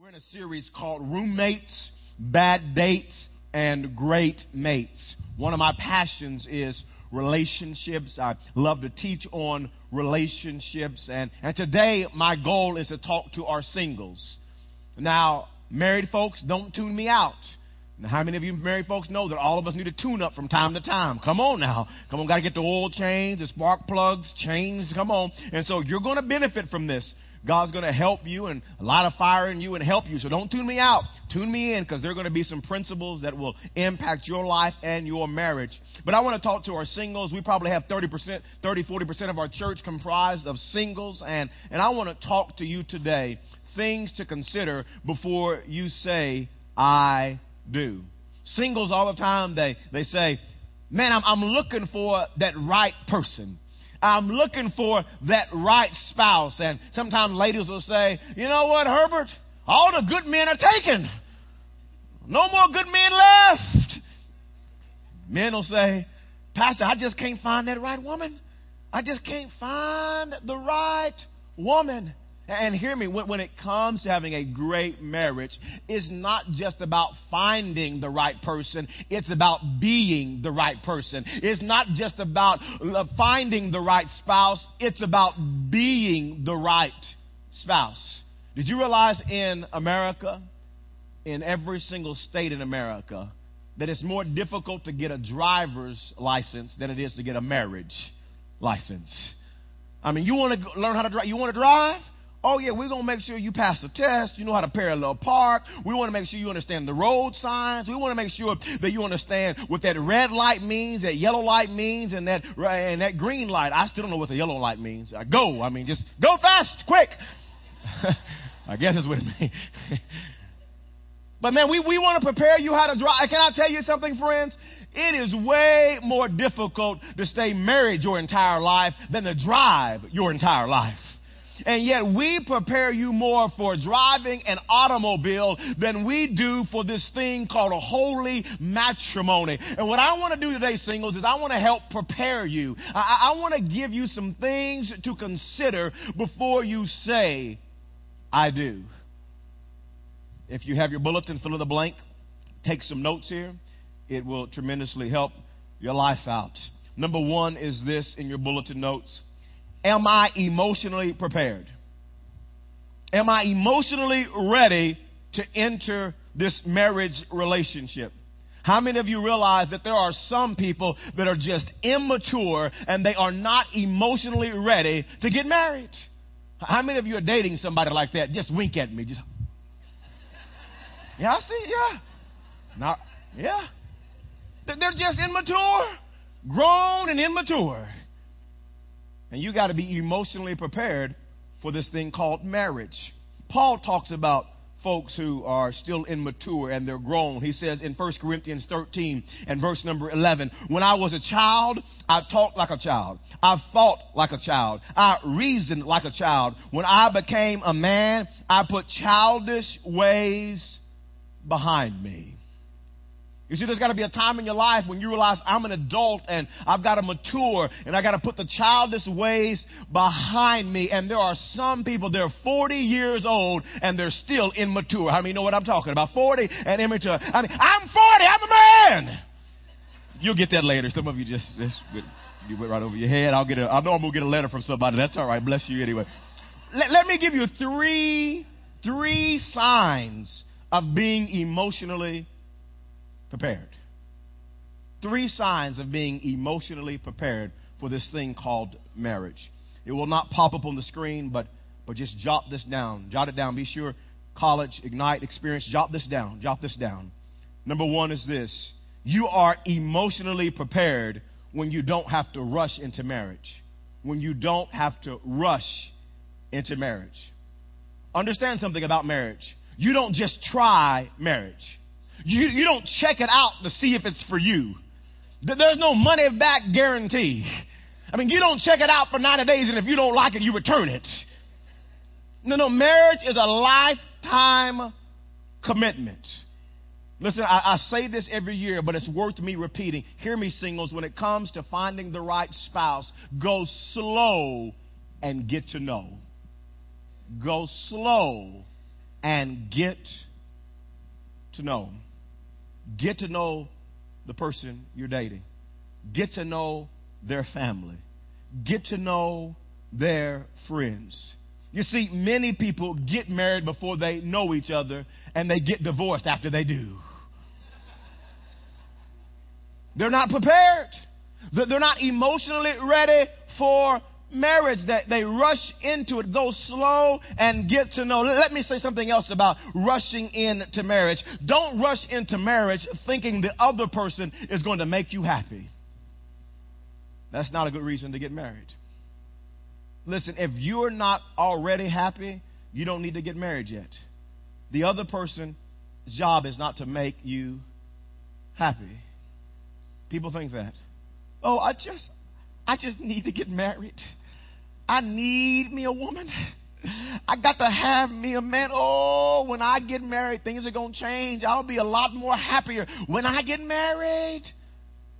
We're in a series called Roommates, Bad Dates, and Great Mates. One of my passions is relationships. I love to teach on relationships. And, and today, my goal is to talk to our singles. Now, married folks, don't tune me out. Now, how many of you married folks know that all of us need to tune up from time to time? Come on now. Come on, gotta get the oil change, the spark plugs, chains, come on. And so you're gonna benefit from this. God's going to help you and a lot of fire in you and help you. So don't tune me out. Tune me in because there are going to be some principles that will impact your life and your marriage. But I want to talk to our singles. We probably have 30%, 30, 40% of our church comprised of singles. And, and I want to talk to you today things to consider before you say, I do. Singles all the time, they, they say, man, I'm, I'm looking for that right person. I'm looking for that right spouse. And sometimes ladies will say, you know what, Herbert? All the good men are taken. No more good men left. Men will say, Pastor, I just can't find that right woman. I just can't find the right woman. And hear me, when, it comes to having a great marriage, it's not just about finding the right person, it's about being the right person. It's not just about finding the right spouse, it's about being the right spouse. Did you realize in America, in every single state in America, that it's more difficult to get a driver's license than it is to get a marriage license? I mean, you want to learn how to drive? You want to drive? Oh, yeah, we're going to make sure you pass the test. You know how to parallel park. We want to make sure you understand the road signs. We want to make sure that you understand what that red light means, that yellow light means, and that, and that green light. I still don't know what the yellow light means. I go. I mean, just go fast, quick. I guess it's it means. but man, we, we want to prepare you how to drive. Can I tell you something, friends? It is way more difficult to stay married your entire life than to drive your entire life. And yet we prepare you more for driving an automobile than we do for this thing called a holy matrimony. And what I want to do today, singles, is I want to help prepare you. I, I want to give you some things to consider before you say, I do. If you have your bulletin, fill in the blank. Take some notes here. It will tremendously help your life out. Number one is this in your bulletin notes Am I emotionally prepared? Am I emotionally ready to enter this marriage relationship? How many of you realize that there are some people that are just immature and they are not emotionally ready to get married? How many of you are dating somebody like that? Just wink at me. Just Yeah, I see, yeah. Not yeah. They're just immature. Grown and immature. And you got to be emotionally prepared for this thing called marriage. Paul talks about folks who are still immature and they're grown. He says in 1 Corinthians 13 and verse number 11, When I was a child, I talked like a child. I fought like a child. I reasoned like a child. When I became a man, I put childish ways behind me. You see, there's got to be a time in your life when you realize I'm an adult and I've got to mature and I got to put the childish ways behind me. And there are some people, they're 40 years old and they're still immature. How many know what I'm talking about? 40 and immature. I mean, I'm 40, I'm a man. You'll get that later. Some of you just, just you went right over your head. I'll get a, I know I'm going to get a letter from somebody. That's all right. Bless you anyway. Let, let me give you three, three signs of being emotionally prepared. Three signs of being emotionally prepared for this thing called marriage. It will not pop up on the screen, but, but just jot this down. Jot it down. Be sure, college, ignite, experience, jot this down. Jot this down. Number one is this you are emotionally prepared when you don't have to rush into marriage. When you don't have to rush into marriage. Understand something about marriage. You don't just try marriage. You, you don't check it out to see if it's for you. There's no money back guarantee. I mean, you don't check it out for 90 days and if you don't like it, you return it. No, no, marriage is a lifetime commitment. Listen, I, I, say this every year, but it's worth me repeating. Hear me, singles, when it comes to finding the right spouse, go slow and get to know. Go slow and get to know. Get to know the person you're dating. Get to know their family. Get to know their friends. You see, many people get married before they know each other, and they get divorced after they do. They're not prepared. They're not emotionally ready for marriage that they rush into it, go slow and get to know. Let me say something else about rushing into marriage. Don't rush into marriage thinking the other person is going to make you happy. That's not a good reason to get married. Listen, if you're not already happy, you don't need to get married yet. The other person's job is not to make you happy. People think that. Oh, I just I just need to get married. I need me a woman. I got to have me a man. Oh, when I get married, things are going to change. I'll be a lot more happier when I get married.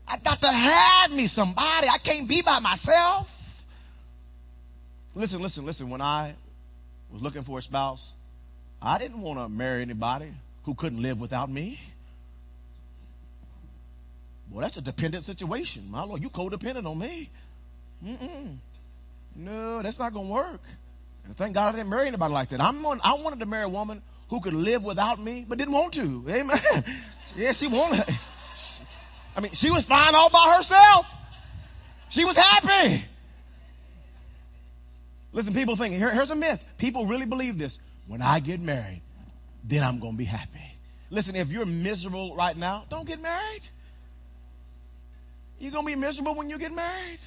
I got to have me somebody. I can't be by myself. Listen, listen, listen. When I was looking for a spouse, I didn't want to marry anybody who couldn't live without me. Well, that's a dependent situation. My Lord, you codependent on me. Mm-mm. No, that's not going to work. And thank God I didn't marry anybody like that. I'm on, I wanted to marry a woman who could live without me, but didn't want to. Amen. yeah, she wanted. I mean, she was fine all by herself. She was happy. Listen, people think, here, here's a myth. People really believe this. When I get married, then I'm going to be happy. Listen, if you're miserable right now, don't get married. You're going to be miserable when you get married.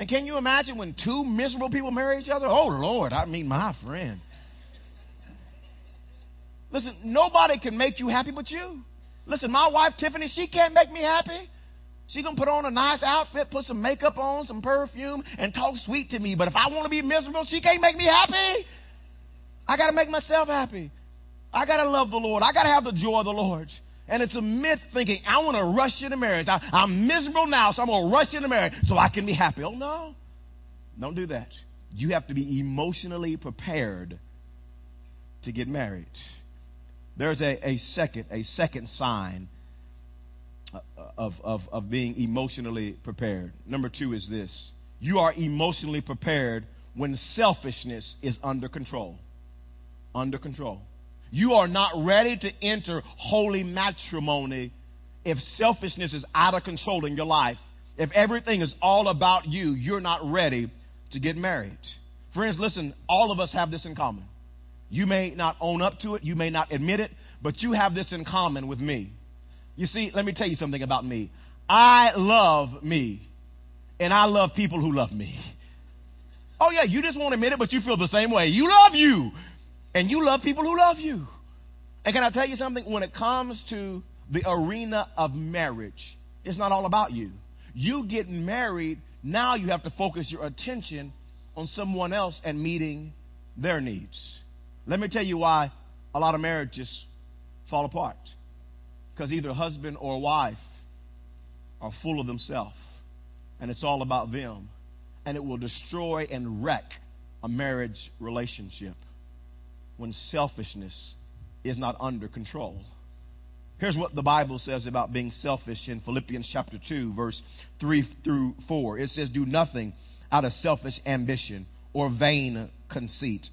And can you imagine when two miserable people marry each other? Oh, Lord, I mean, my friend. Listen, nobody can make you happy but you. Listen, my wife, Tiffany, she can't make me happy. She gonna put on a nice outfit, put some makeup on, some perfume, and talk sweet to me. But if I want to be miserable, she can't make me happy. I gotta make myself happy. I gotta love the Lord. I gotta have the joy of the Lord. And it's a myth thinking, I want to rush into marriage. I, I'm miserable now, so I'm going to rush into marriage so I can be happy. Oh, no. Don't do that. You have to be emotionally prepared to get married. There's a, a second, a second sign uh, of, of, of being emotionally prepared. Number two is this. You are emotionally prepared when selfishness is under control. Under control. You are not ready to enter holy matrimony if selfishness is out of control in your life. If everything is all about you, you're not ready to get married. Friends, listen, all of us have this in common. You may not own up to it, you may not admit it, but you have this in common with me. You see, let me tell you something about me. I love me, and I love people who love me. Oh, yeah, you just won't admit it, but you feel the same way. You love you. And you love people who love you. And can I tell you something? When it comes to the arena of marriage, it's not all about you. You get married, now you have to focus your attention on someone else and meeting their needs. Let me tell you why a lot of marriages fall apart. Because either husband or wife are full of themselves, and it's all about them, and it will destroy and wreck a marriage relationship when selfishness is not under control. Here's what the Bible says about being selfish in Philippians chapter 2, verse 3 through 4. It says, Do nothing out of selfish ambition or vain conceit,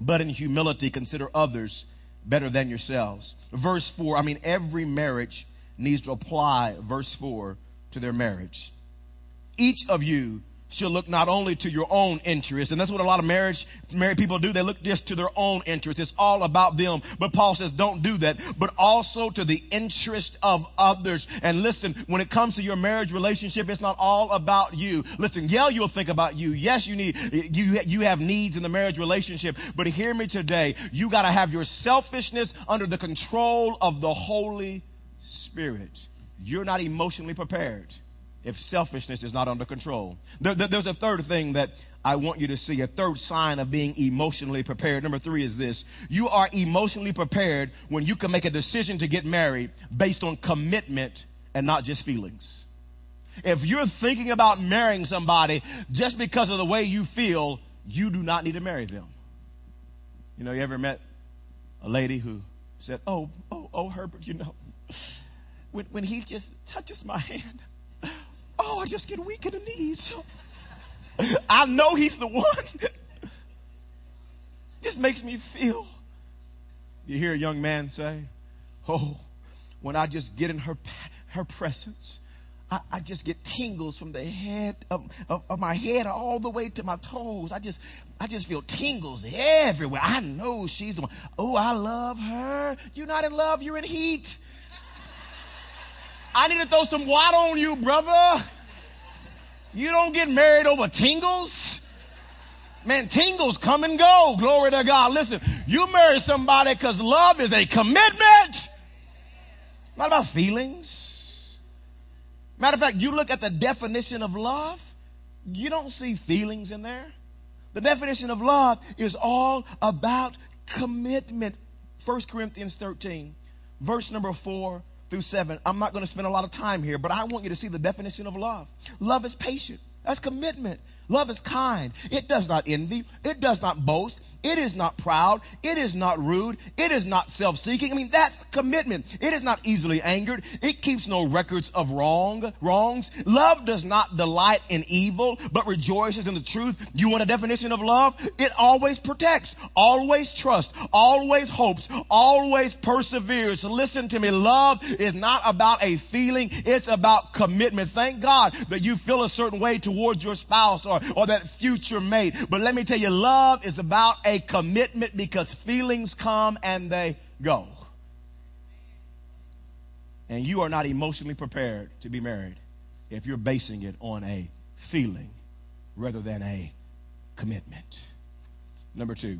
but in humility consider others better than yourselves. Verse 4, I mean, every marriage needs to apply verse 4 to their marriage. Each of you should look not only to your own interest, and that's what a lot of marriage married people do. They look just to their own interest. It's all about them. But Paul says, don't do that. But also to the interest of others. And listen, when it comes to your marriage relationship, it's not all about you. Listen, yeah, you'll think about you. Yes, you need you you have needs in the marriage relationship. But hear me today. You got to have your selfishness under the control of the Holy Spirit. You're not emotionally prepared if selfishness is not under control. There, there, there's a third thing that I want you to see, a third sign of being emotionally prepared. Number three is this you are emotionally prepared when you can make a decision to get married based on commitment and not just feelings. If you're thinking about marrying somebody just because of the way you feel, you do not need to marry them. You know, you ever met a lady who said, Oh, oh, oh, Herbert, you know, when, when he just touches my hand, oh, I just get weak in the knees. I know he's the one. this makes me feel. You hear a young man say, Oh, when I just get in her, her presence, I, I just get tingles from the head of, of, of, my head all the way to my toes. I just I just feel tingles everywhere. I know she's the one. Oh, I love her. You're not in love, you're in heat. I need to throw some water on you, brother. You don't get married over tingles. Man, tingles come and go. Glory to God. Listen, you marry somebody because love is a commitment, not about feelings. Matter of fact, you look at the definition of love, you don't see feelings in there. The definition of love is all about commitment. 1 Corinthians 13, verse number 4 through 7. I'm not going to spend a lot of time here, but I want you to see the definition of love. Love is patient. That's commitment. Love is kind. It does not envy. It does not boast. It is not proud. It is not rude. It is not self seeking. I mean, that's commitment. It is not easily angered. It keeps no records of wrong, wrongs. Love does not delight in evil, but rejoices in the truth. You want a definition of love? It always protects, always trusts, always hopes, always perseveres. Listen to me. Love is not about a feeling. It's about commitment. Thank God that you feel a certain way towards your spouse or, or that future mate. But let me tell you, love is about a commitment because feelings come and they go. And you are not emotionally prepared to be married if you're basing it on a feeling rather than a commitment. Number two,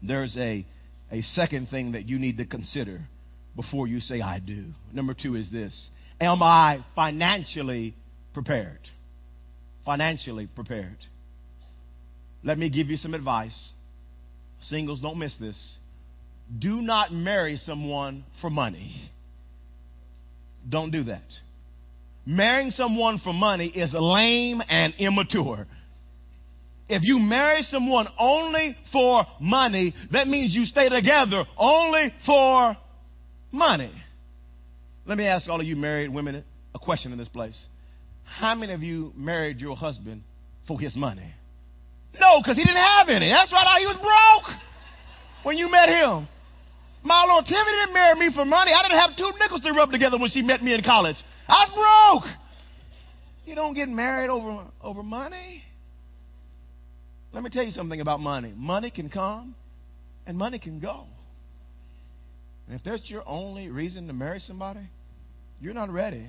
there's a, a second thing that you need to consider before you say, I do. Number two is this Am I financially prepared? Financially prepared. Let me give you some advice Singles, don't miss this. Do not marry someone for money. Don't do that. Marrying someone for money is lame and immature. If you marry someone only for money, that means you stay together only for money. Let me ask all of you married women a question in this place. How many of you married your husband for his money? No, because he didn't have any. That's right, he was broke when you met him. My Lord Tiffany didn't marry me for money. I didn't have two nickels to rub together when she met me in college. I was broke. You don't get married over, over money. Let me tell you something about money. Money can come and money can go. And if that's your only reason to marry somebody, you're not ready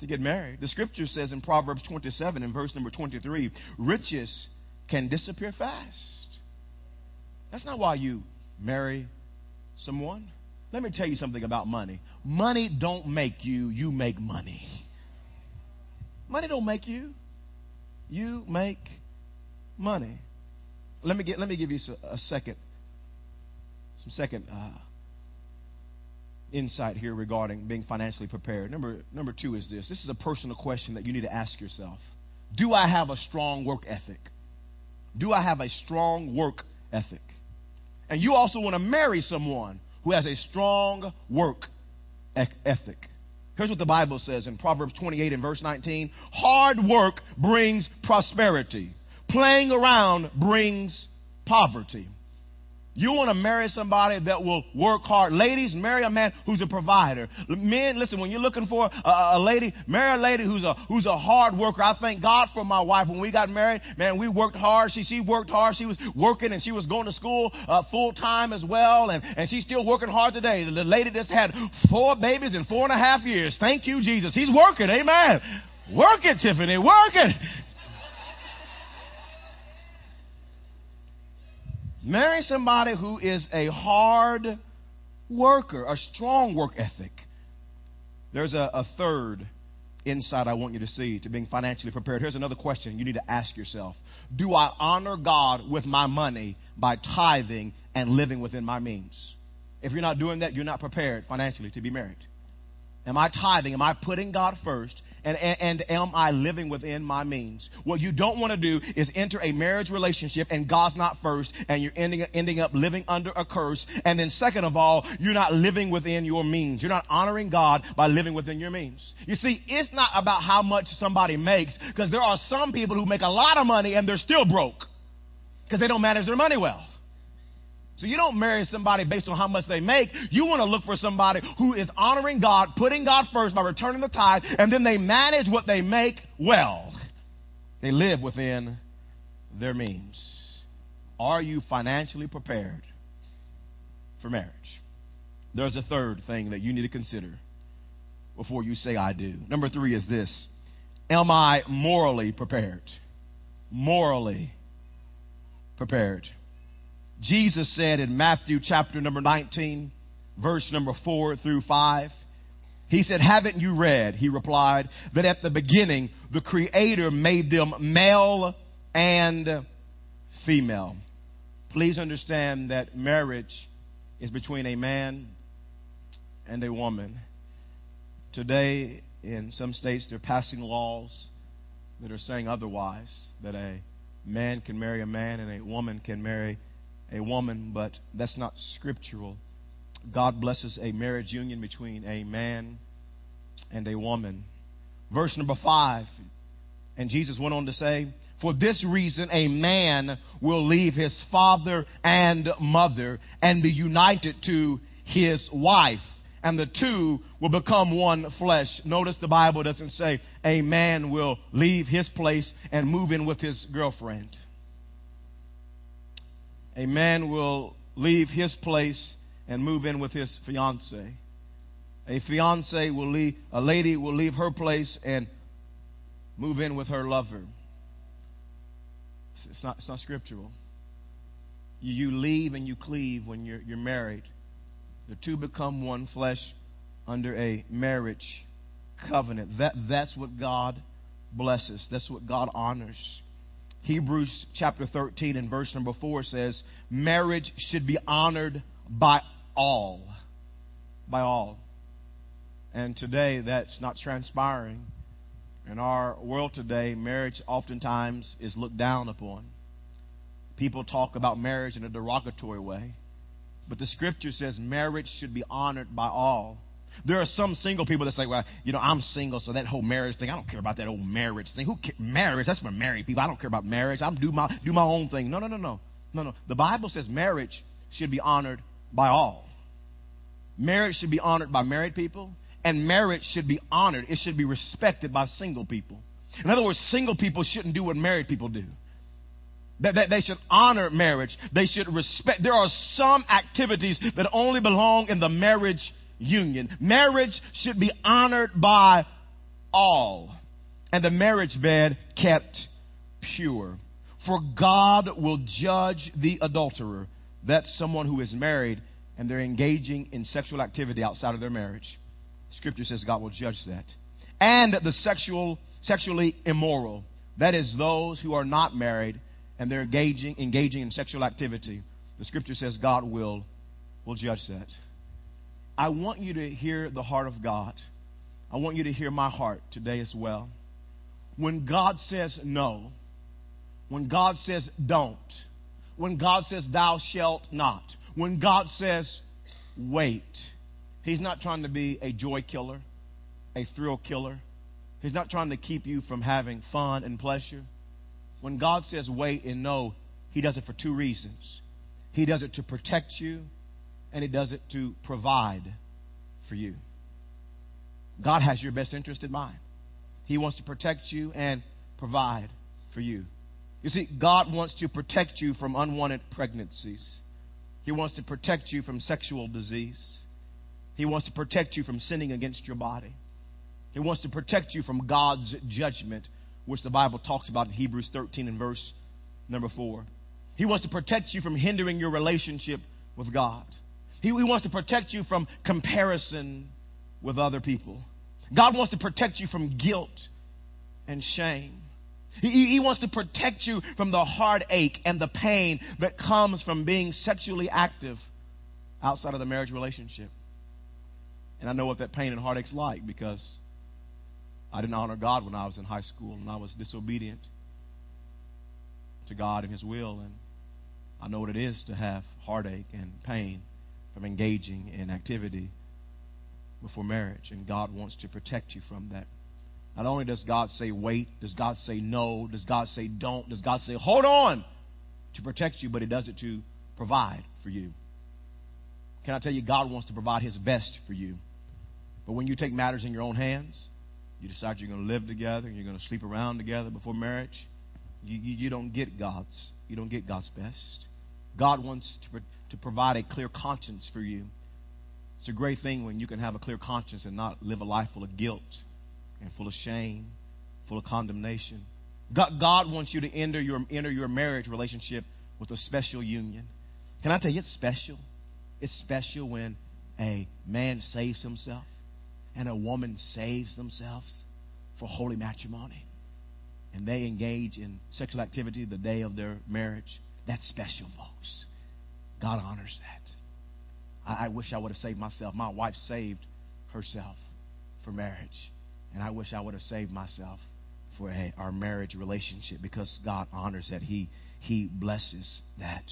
to get married. The scripture says in Proverbs 27 and verse number 23 riches can disappear fast. That's not why you marry someone. Let me tell you something about money. Money don't make you, you make money. Money don't make you. You make money. Let me get let me give you a second some second uh, insight here regarding being financially prepared. Number number 2 is this. This is a personal question that you need to ask yourself. Do I have a strong work ethic? Do I have a strong work ethic? And you also want to marry someone who has a strong work ethic. Here's what the Bible says in Proverbs 28 and verse 19 Hard work brings prosperity, playing around brings poverty. You want to marry somebody that will work hard. Ladies, marry a man who's a provider. Men, listen, when you're looking for a, a, lady, marry a lady who's a, who's a hard worker. I thank God for my wife. When we got married, man, we worked hard. She, she worked hard. She was working and she was going to school uh, full time as well. And, and she's still working hard today. The lady just had four babies in four and a half years. Thank you, Jesus. He's working. Amen. Work it, Tiffany. Work it. Marry somebody who is a hard worker, a strong work ethic. There's a, a third insight I want you to see to being financially prepared. Here's another question you need to ask yourself Do I honor God with my money by tithing and living within my means? If you're not doing that, you're not prepared financially to be married. Am I tithing? Am I putting God first And, and, and, am I living within my means? What you don't want to do is enter a marriage relationship and God's not first and you're ending, ending up living under a curse. And then second of all, you're not living within your means. You're not honoring God by living within your means. You see, it's not about how much somebody makes because there are some people who make a lot of money and they're still broke because they don't manage their money well. So you don't marry somebody based on how much they make. You want to look for somebody who is honoring God, putting God first by returning the tithe, and then they manage what they make well. They live within their means. Are you financially prepared for marriage? There's a third thing that you need to consider before you say I do. Number three is this Am I morally prepared? Morally prepared. Jesus said in Matthew chapter number 19, verse number 4 through 5, he said, Haven't you read, he replied, that at the beginning the Creator made them male and female? Please understand that marriage is between a man and a woman. Today, in some states, they're passing laws that are saying otherwise, that a man can marry a man and a woman can marry a woman, but that's not scriptural. God blesses a marriage union between a man and a woman. Verse number five, and Jesus went on to say, For this reason, a man will leave his father and mother and be united to his wife, and the two will become one flesh. Notice the Bible doesn't say a man will leave his place and move in with his girlfriend a man will leave his place and move in with his fiance. A fiance will leave, a lady will leave her place and move in with her lover. It's not, it's not scriptural. You, leave and you cleave when you're, you're married. The two become one flesh under a marriage covenant. That, that's what God blesses. That's what God honors. Hebrews chapter 13 and verse number 4 says, marriage should be honored by all. By all. And today that's not transpiring. In our world today, marriage oftentimes is looked down upon. People talk about marriage in a derogatory way. But the scripture says marriage should be honored by all. There are some single people that say, well, you know, I'm single, so that whole marriage thing, I don't care about that old marriage thing. Who care? Marriage, that's for married people. I don't care about marriage. I'm do my do my own thing. No, no, no, no. No, no. The Bible says marriage should be honored by all. Marriage should be honored by married people, and marriage should be honored. It should be respected by single people. In other words, single people shouldn't do what married people do. That, that they should honor marriage. They should respect. There are some activities that only belong in the marriage union. Marriage should be honored by all, and the marriage bed kept pure. For God will judge the adulterer. That's someone who is married and they're engaging in sexual activity outside of their marriage. Scripture says God will judge that. And the sexual, sexually immoral. That is those who are not married and they're engaging, engaging in sexual activity. The scripture says God will, will judge that. I want you to hear the heart of God. I want you to hear my heart today as well. When God says no, when God says don't, when God says thou shalt not, when God says wait, He's not trying to be a joy killer, a thrill killer. He's not trying to keep you from having fun and pleasure. When God says wait and no, He does it for two reasons. He does it to protect you, and He does it to provide for you. God has your best interest in mind. He wants to protect you and provide for you. You see, God wants to protect you from unwanted pregnancies. He wants to protect you from sexual disease. He wants to protect you from sinning against your body. He wants to protect you from God's judgment, which the Bible talks about in Hebrews 13 and verse number 4. He wants to protect you from hindering your relationship with God. He, he wants to protect you from comparison with other people. God wants to protect you from guilt and shame. He, he wants to protect you from the heartache and the pain that comes from being sexually active outside of the marriage relationship. And I know what that pain and heartache's like because I didn't honor God when I was in high school, and I was disobedient to God and His will. And I know what it is to have heartache and pain from engaging in activity before marriage. And God wants to protect you from that. Not only does God say wait, does God say no, does God say don't, does God say hold on to protect you, but He does it to provide for you. Can I tell you, God wants to provide His best for you. But when you take matters in your own hands, you decide you're going to live together, you're going to sleep around together before marriage, you, you, you don't get God's you don't get God's best. God wants to, to provide a clear conscience for you. It's a great thing when you can have a clear conscience and not live a life full of guilt and full of shame, full of condemnation. God, God wants you to enter your, enter your marriage relationship with a special union. Can I tell you, it's special. It's special when a man saves himself and a woman saves themselves for holy matrimony. And they engage in sexual activity the day of their marriage. That's special, folks. God honors that. I, I wish I would have saved myself. My wife saved herself for marriage. And I wish I would have saved myself for a, our marriage relationship because God honors that. He, he blesses that.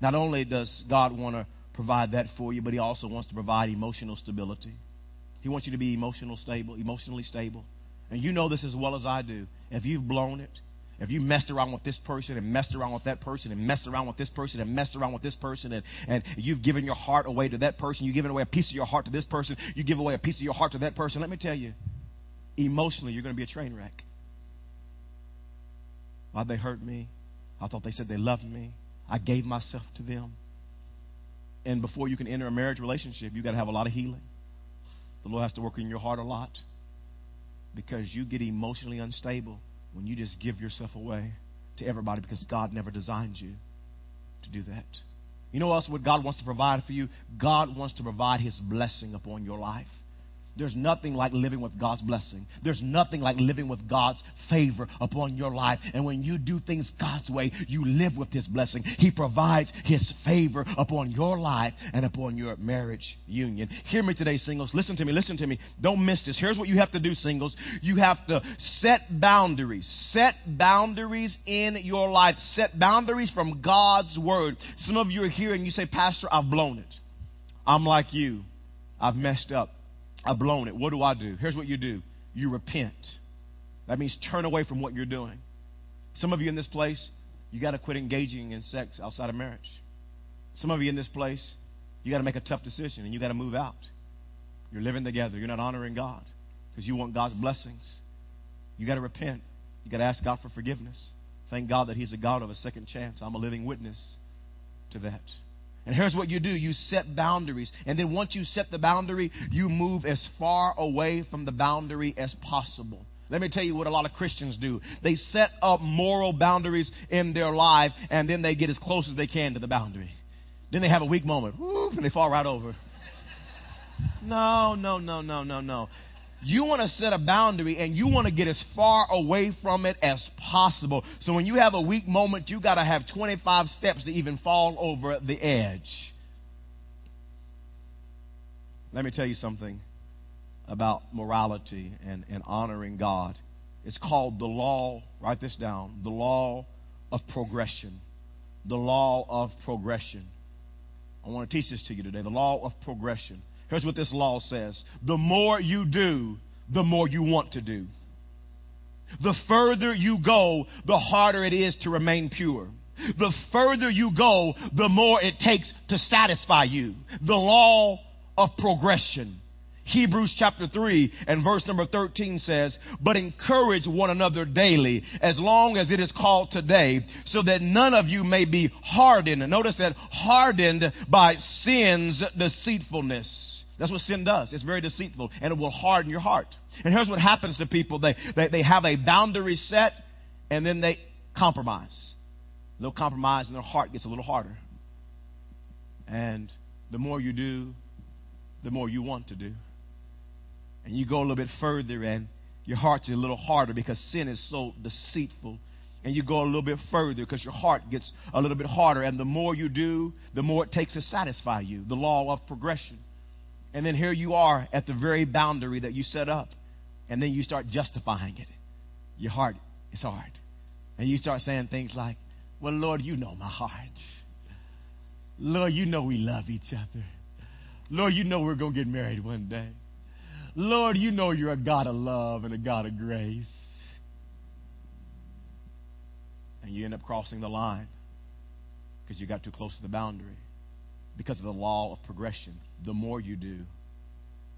Not only does God want to provide that for you, but He also wants to provide emotional stability. He wants you to be emotional stable, emotionally stable. And you know this as well as I do. If you've blown it, if you messed around with this person and messed around with that person and messed around with this person and messed around with this person and, and you've given your heart away to that person, you've given away a piece of your heart to this person, you give away a piece of your heart to that person, let me tell you, emotionally, you're going to be a train wreck. Why they hurt me? I thought they said they loved me. I gave myself to them. And before you can enter a marriage relationship, you got to have a lot of healing. The Lord has to work in your heart a lot because you get emotionally unstable when you just give yourself away to everybody because God never designed you to do that. You know else what God wants to provide for you? God wants to provide His blessing upon your life. There's nothing like living with God's blessing. There's nothing like living with God's favor upon your life. And when you do things God's way, you live with His blessing. He provides His favor upon your life and upon your marriage union. Hear me today, singles. Listen to me. Listen to me. Don't miss this. Here's what you have to do, singles. You have to set boundaries. Set boundaries in your life. Set boundaries from God's word. Some of you are here and you say, Pastor, I've blown it. I'm like you. I've messed up. I've blown it. What do I do? Here's what you do you repent. That means turn away from what you're doing. Some of you in this place, you got to quit engaging in sex outside of marriage. Some of you in this place, you got to make a tough decision and you got to move out. You're living together. You're not honoring God because you want God's blessings. You got to repent. You got to ask God for forgiveness. Thank God that He's a God of a second chance. I'm a living witness to that. And here's what you do you set boundaries. And then once you set the boundary, you move as far away from the boundary as possible. Let me tell you what a lot of Christians do. They set up moral boundaries in their life, and then they get as close as they can to the boundary. Then they have a weak moment, whoop, and they fall right over. No, no, no, no, no, no. You want to set a boundary and you want to get as far away from it as possible. So when you have a weak moment, you got to have 25 steps to even fall over the edge. Let me tell you something about morality and, and honoring God. It's called the law, write this down, the law of progression. The law of progression. I want to teach this to you today. The law of progression. Here's what this law says The more you do, the more you want to do. The further you go, the harder it is to remain pure. The further you go, the more it takes to satisfy you. The law of progression. Hebrews chapter 3 and verse number 13 says, But encourage one another daily, as long as it is called today, so that none of you may be hardened. Notice that hardened by sin's deceitfulness. That's what sin does. It's very deceitful and it will harden your heart. And here's what happens to people they, they, they have a boundary set and then they compromise. They'll compromise and their heart gets a little harder. And the more you do, the more you want to do. And you go a little bit further and your heart's a little harder because sin is so deceitful. And you go a little bit further because your heart gets a little bit harder. And the more you do, the more it takes to satisfy you. The law of progression. And then here you are at the very boundary that you set up. and then you start justifying it. Your heart is hard. And you start saying things like, Well, Lord, you know my heart. Lord, you know we love each other. Lord, you know we're going to get married one day. Lord, you know you're a God of love and a God of grace. And you end up crossing the line because you got too close to the boundary. Because of the law of progression. The more you do,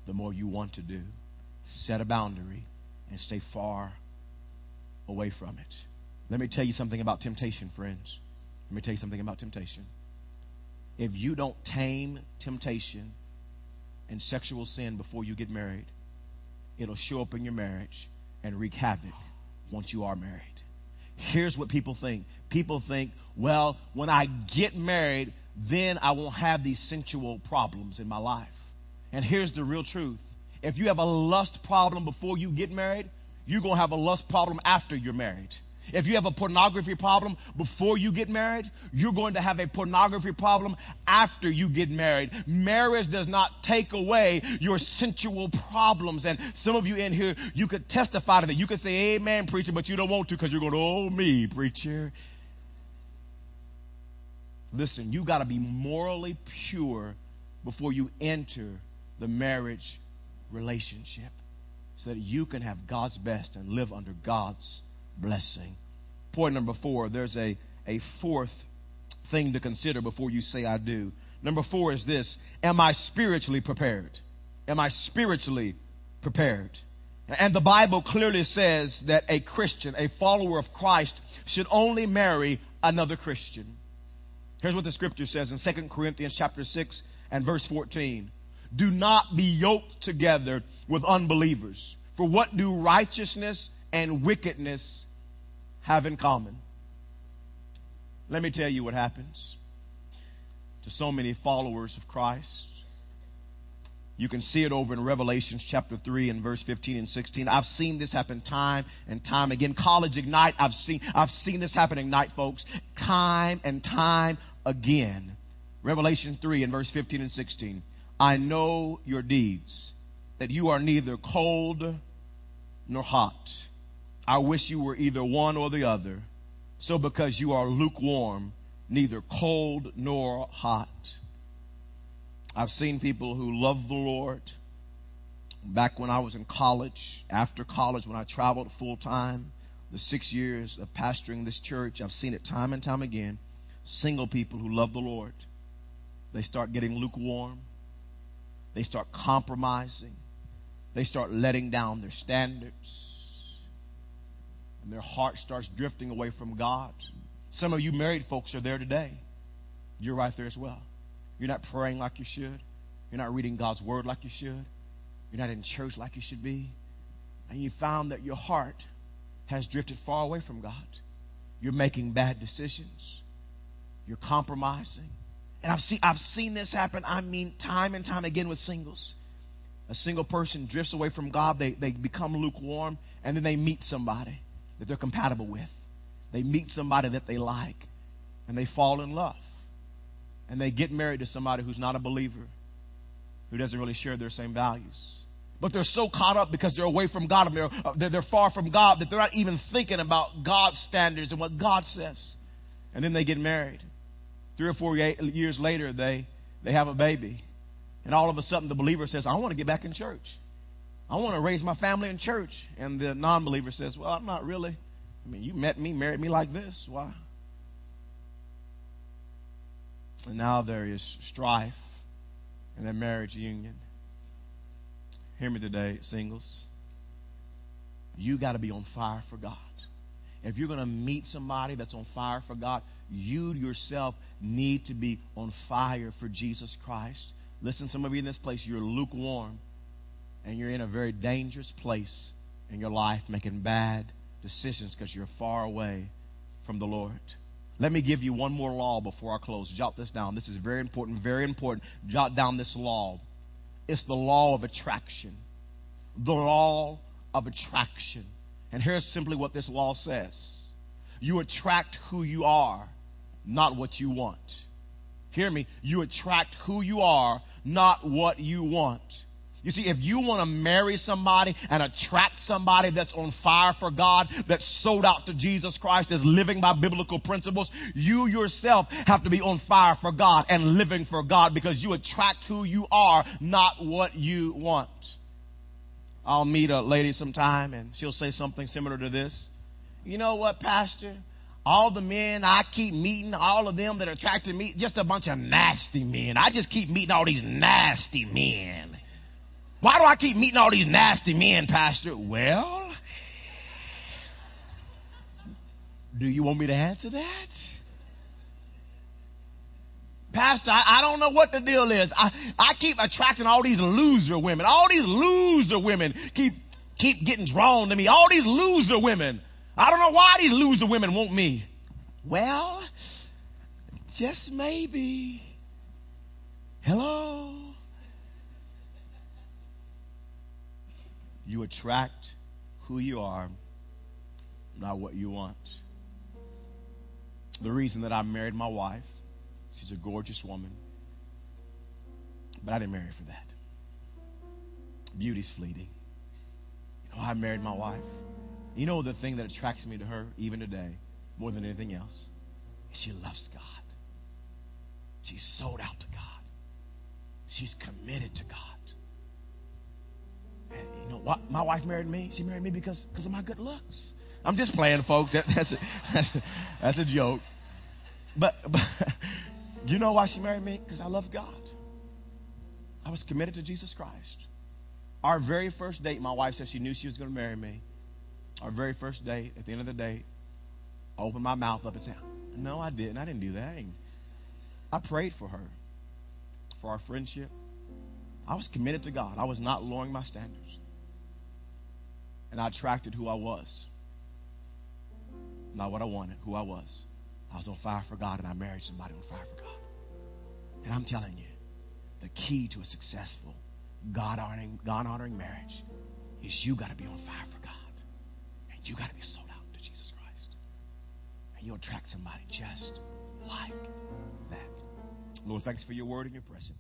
the more you want to do. Set a boundary and stay far away from it. Let me tell you something about temptation, friends. Let me tell you something about temptation. If you don't tame temptation and sexual sin before you get married, it'll show up in your marriage and wreak havoc once you are married. Here's what people think people think, well, when I get married, then I won't have these sensual problems in my life. And here's the real truth if you have a lust problem before you get married, you're going to have a lust problem after you're married. If you have a pornography problem before you get married, you're going to have a pornography problem after you get married. Marriage does not take away your sensual problems. And some of you in here, you could testify to that. You could say, Amen, preacher, but you don't want to because you're going, Oh, me, preacher. Listen, you got to be morally pure before you enter the marriage relationship so that you can have God's best and live under God's blessing. Point number four there's a, a fourth thing to consider before you say, I do. Number four is this Am I spiritually prepared? Am I spiritually prepared? And the Bible clearly says that a Christian, a follower of Christ, should only marry another Christian. Here's what the scripture says in 2 Corinthians chapter 6 and verse 14. Do not be yoked together with unbelievers. For what do righteousness and wickedness have in common? Let me tell you what happens to so many followers of Christ. You can see it over in Revelations chapter 3 and verse 15 and 16. I've seen this happen time and time again. College Ignite, I've seen, I've seen this happen Ignite, folks, time and time again. Revelation 3 and verse 15 and 16. I know your deeds, that you are neither cold nor hot. I wish you were either one or the other. So because you are lukewarm, neither cold nor hot. I've seen people who love the Lord. Back when I was in college, after college, when I traveled full time, the six years of pastoring this church, I've seen it time and time again. Single people who love the Lord, they start getting lukewarm. They start compromising. They start letting down their standards. And their heart starts drifting away from God. Some of you married folks are there today. You're right there as well. You're not praying like you should. You're not reading God's word like you should. You're not in church like you should be. And you found that your heart has drifted far away from God. You're making bad decisions. You're compromising. And I've seen, I've seen this happen, I mean, time and time again with singles. A single person drifts away from God, they, they become lukewarm, and then they meet somebody that they're compatible with. They meet somebody that they like, and they fall in love. And they get married to somebody who's not a believer, who doesn't really share their same values. But they're so caught up because they're away from God and they're, uh, they're far from God that they're not even thinking about God's standards and what God says. And then they get married. Three or four years later, they, they have a baby. And all of a sudden, the believer says, I want to get back in church. I want to raise my family in church. And the non believer says, Well, I'm not really. I mean, you met me, married me like this. Why? And now there is strife in their marriage union. Hear me today, singles. You got to be on fire for God. If you're going to meet somebody that's on fire for God, you yourself need to be on fire for Jesus Christ. Listen, some of you in this place, you're lukewarm and you're in a very dangerous place in your life making bad decisions because you're far away from the Lord. Let me give you one more law before I close. Jot this down. This is very important, very important. Jot down this law. It's the law of attraction. The law of attraction. And here's simply what this law says you attract who you are, not what you want. Hear me. You attract who you are, not what you want. You see, if you want to marry somebody and attract somebody that's on fire for God, that's sold out to Jesus Christ, that's living by biblical principles, you yourself have to be on fire for God and living for God because you attract who you are, not what you want. I'll meet a lady sometime and she'll say something similar to this. You know what, Pastor? All the men I keep meeting, all of them that are attracted to me, just a bunch of nasty men. I just keep meeting all these nasty men. Why do I keep meeting all these nasty men, Pastor? Well, do you want me to answer that? Pastor, I, I, don't know what the deal is. I, I keep attracting all these loser women. All these loser women keep keep getting drawn to me. All these loser women. I don't know why these loser women want me. Well, just maybe. Hello? You attract who you are, not what you want. The reason that I married my wife, she's a gorgeous woman, but I didn't marry for that. Beauty's fleeting. You know, I married my wife. You know the thing that attracts me to her, even today, more than anything else? She loves God. She's sold out to God. She's committed to God you know what? My wife married me. She married me because because of my good looks. I'm just playing, folks. That, that's, a, that's, a, that's a joke. But, but you know why she married me? Because I love God. I was committed to Jesus Christ. Our very first date, my wife said she knew she was going to marry me. Our very first date, at the end of the date, I opened my mouth up and said, No, I didn't. I didn't do that. I prayed for her, for our friendship, I was committed to God. I was not lowering my standards. And I attracted who I was. Not what I wanted, who I was. I was on fire for God and I married somebody on fire for God. And I'm telling you, the key to a successful, God honoring, God honoring marriage is you got to be on fire for God. You got to be sold out to Jesus Christ. And you'll attract somebody just like that. Lord, thanks for your word and your presence.